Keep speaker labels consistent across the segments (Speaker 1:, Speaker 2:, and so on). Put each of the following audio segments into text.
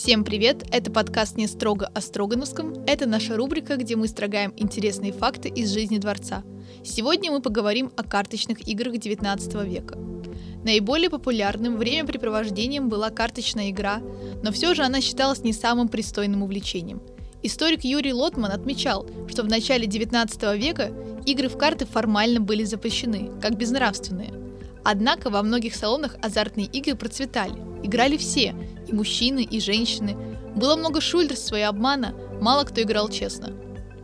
Speaker 1: Всем привет! Это подкаст «Не строго о Строгановском». Это наша рубрика, где мы строгаем интересные факты из жизни дворца. Сегодня мы поговорим о карточных играх XIX века. Наиболее популярным времяпрепровождением была карточная игра, но все же она считалась не самым пристойным увлечением. Историк Юрий Лотман отмечал, что в начале XIX века игры в карты формально были запрещены, как безнравственные. Однако во многих салонах азартные игры процветали. Играли все, и мужчины, и женщины. Было много шульдерства и обмана, мало кто играл честно.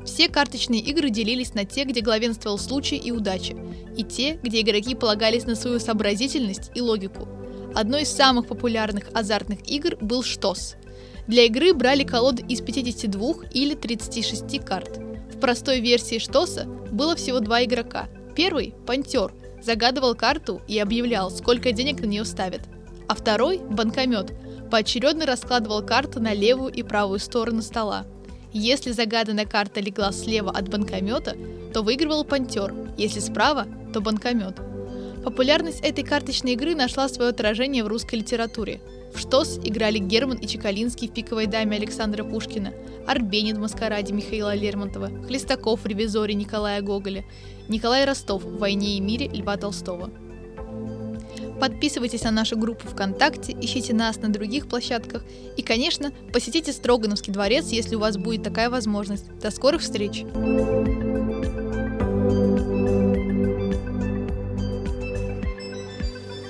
Speaker 1: Все карточные игры делились на те, где главенствовал случай и удача, и те, где игроки полагались на свою сообразительность и логику. Одной из самых популярных азартных игр был Штос. Для игры брали колоды из 52 или 36 карт. В простой версии Штоса было всего два игрока. Первый – пантер, загадывал карту и объявлял, сколько денег на нее ставят. А второй – банкомет, поочередно раскладывал карты на левую и правую сторону стола. Если загаданная карта легла слева от банкомета, то выигрывал пантер, если справа, то банкомет. Популярность этой карточной игры нашла свое отражение в русской литературе. В ШТОС играли Герман и Чекалинский в «Пиковой даме» Александра Пушкина, Арбенин в «Маскараде» Михаила Лермонтова, Хлестаков в «Ревизоре» Николая Гоголя, Николай Ростов в «Войне и мире» Льва Толстого. Подписывайтесь на нашу группу ВКонтакте, ищите нас на других площадках и, конечно, посетите Строгановский дворец, если у вас будет такая возможность. До скорых встреч!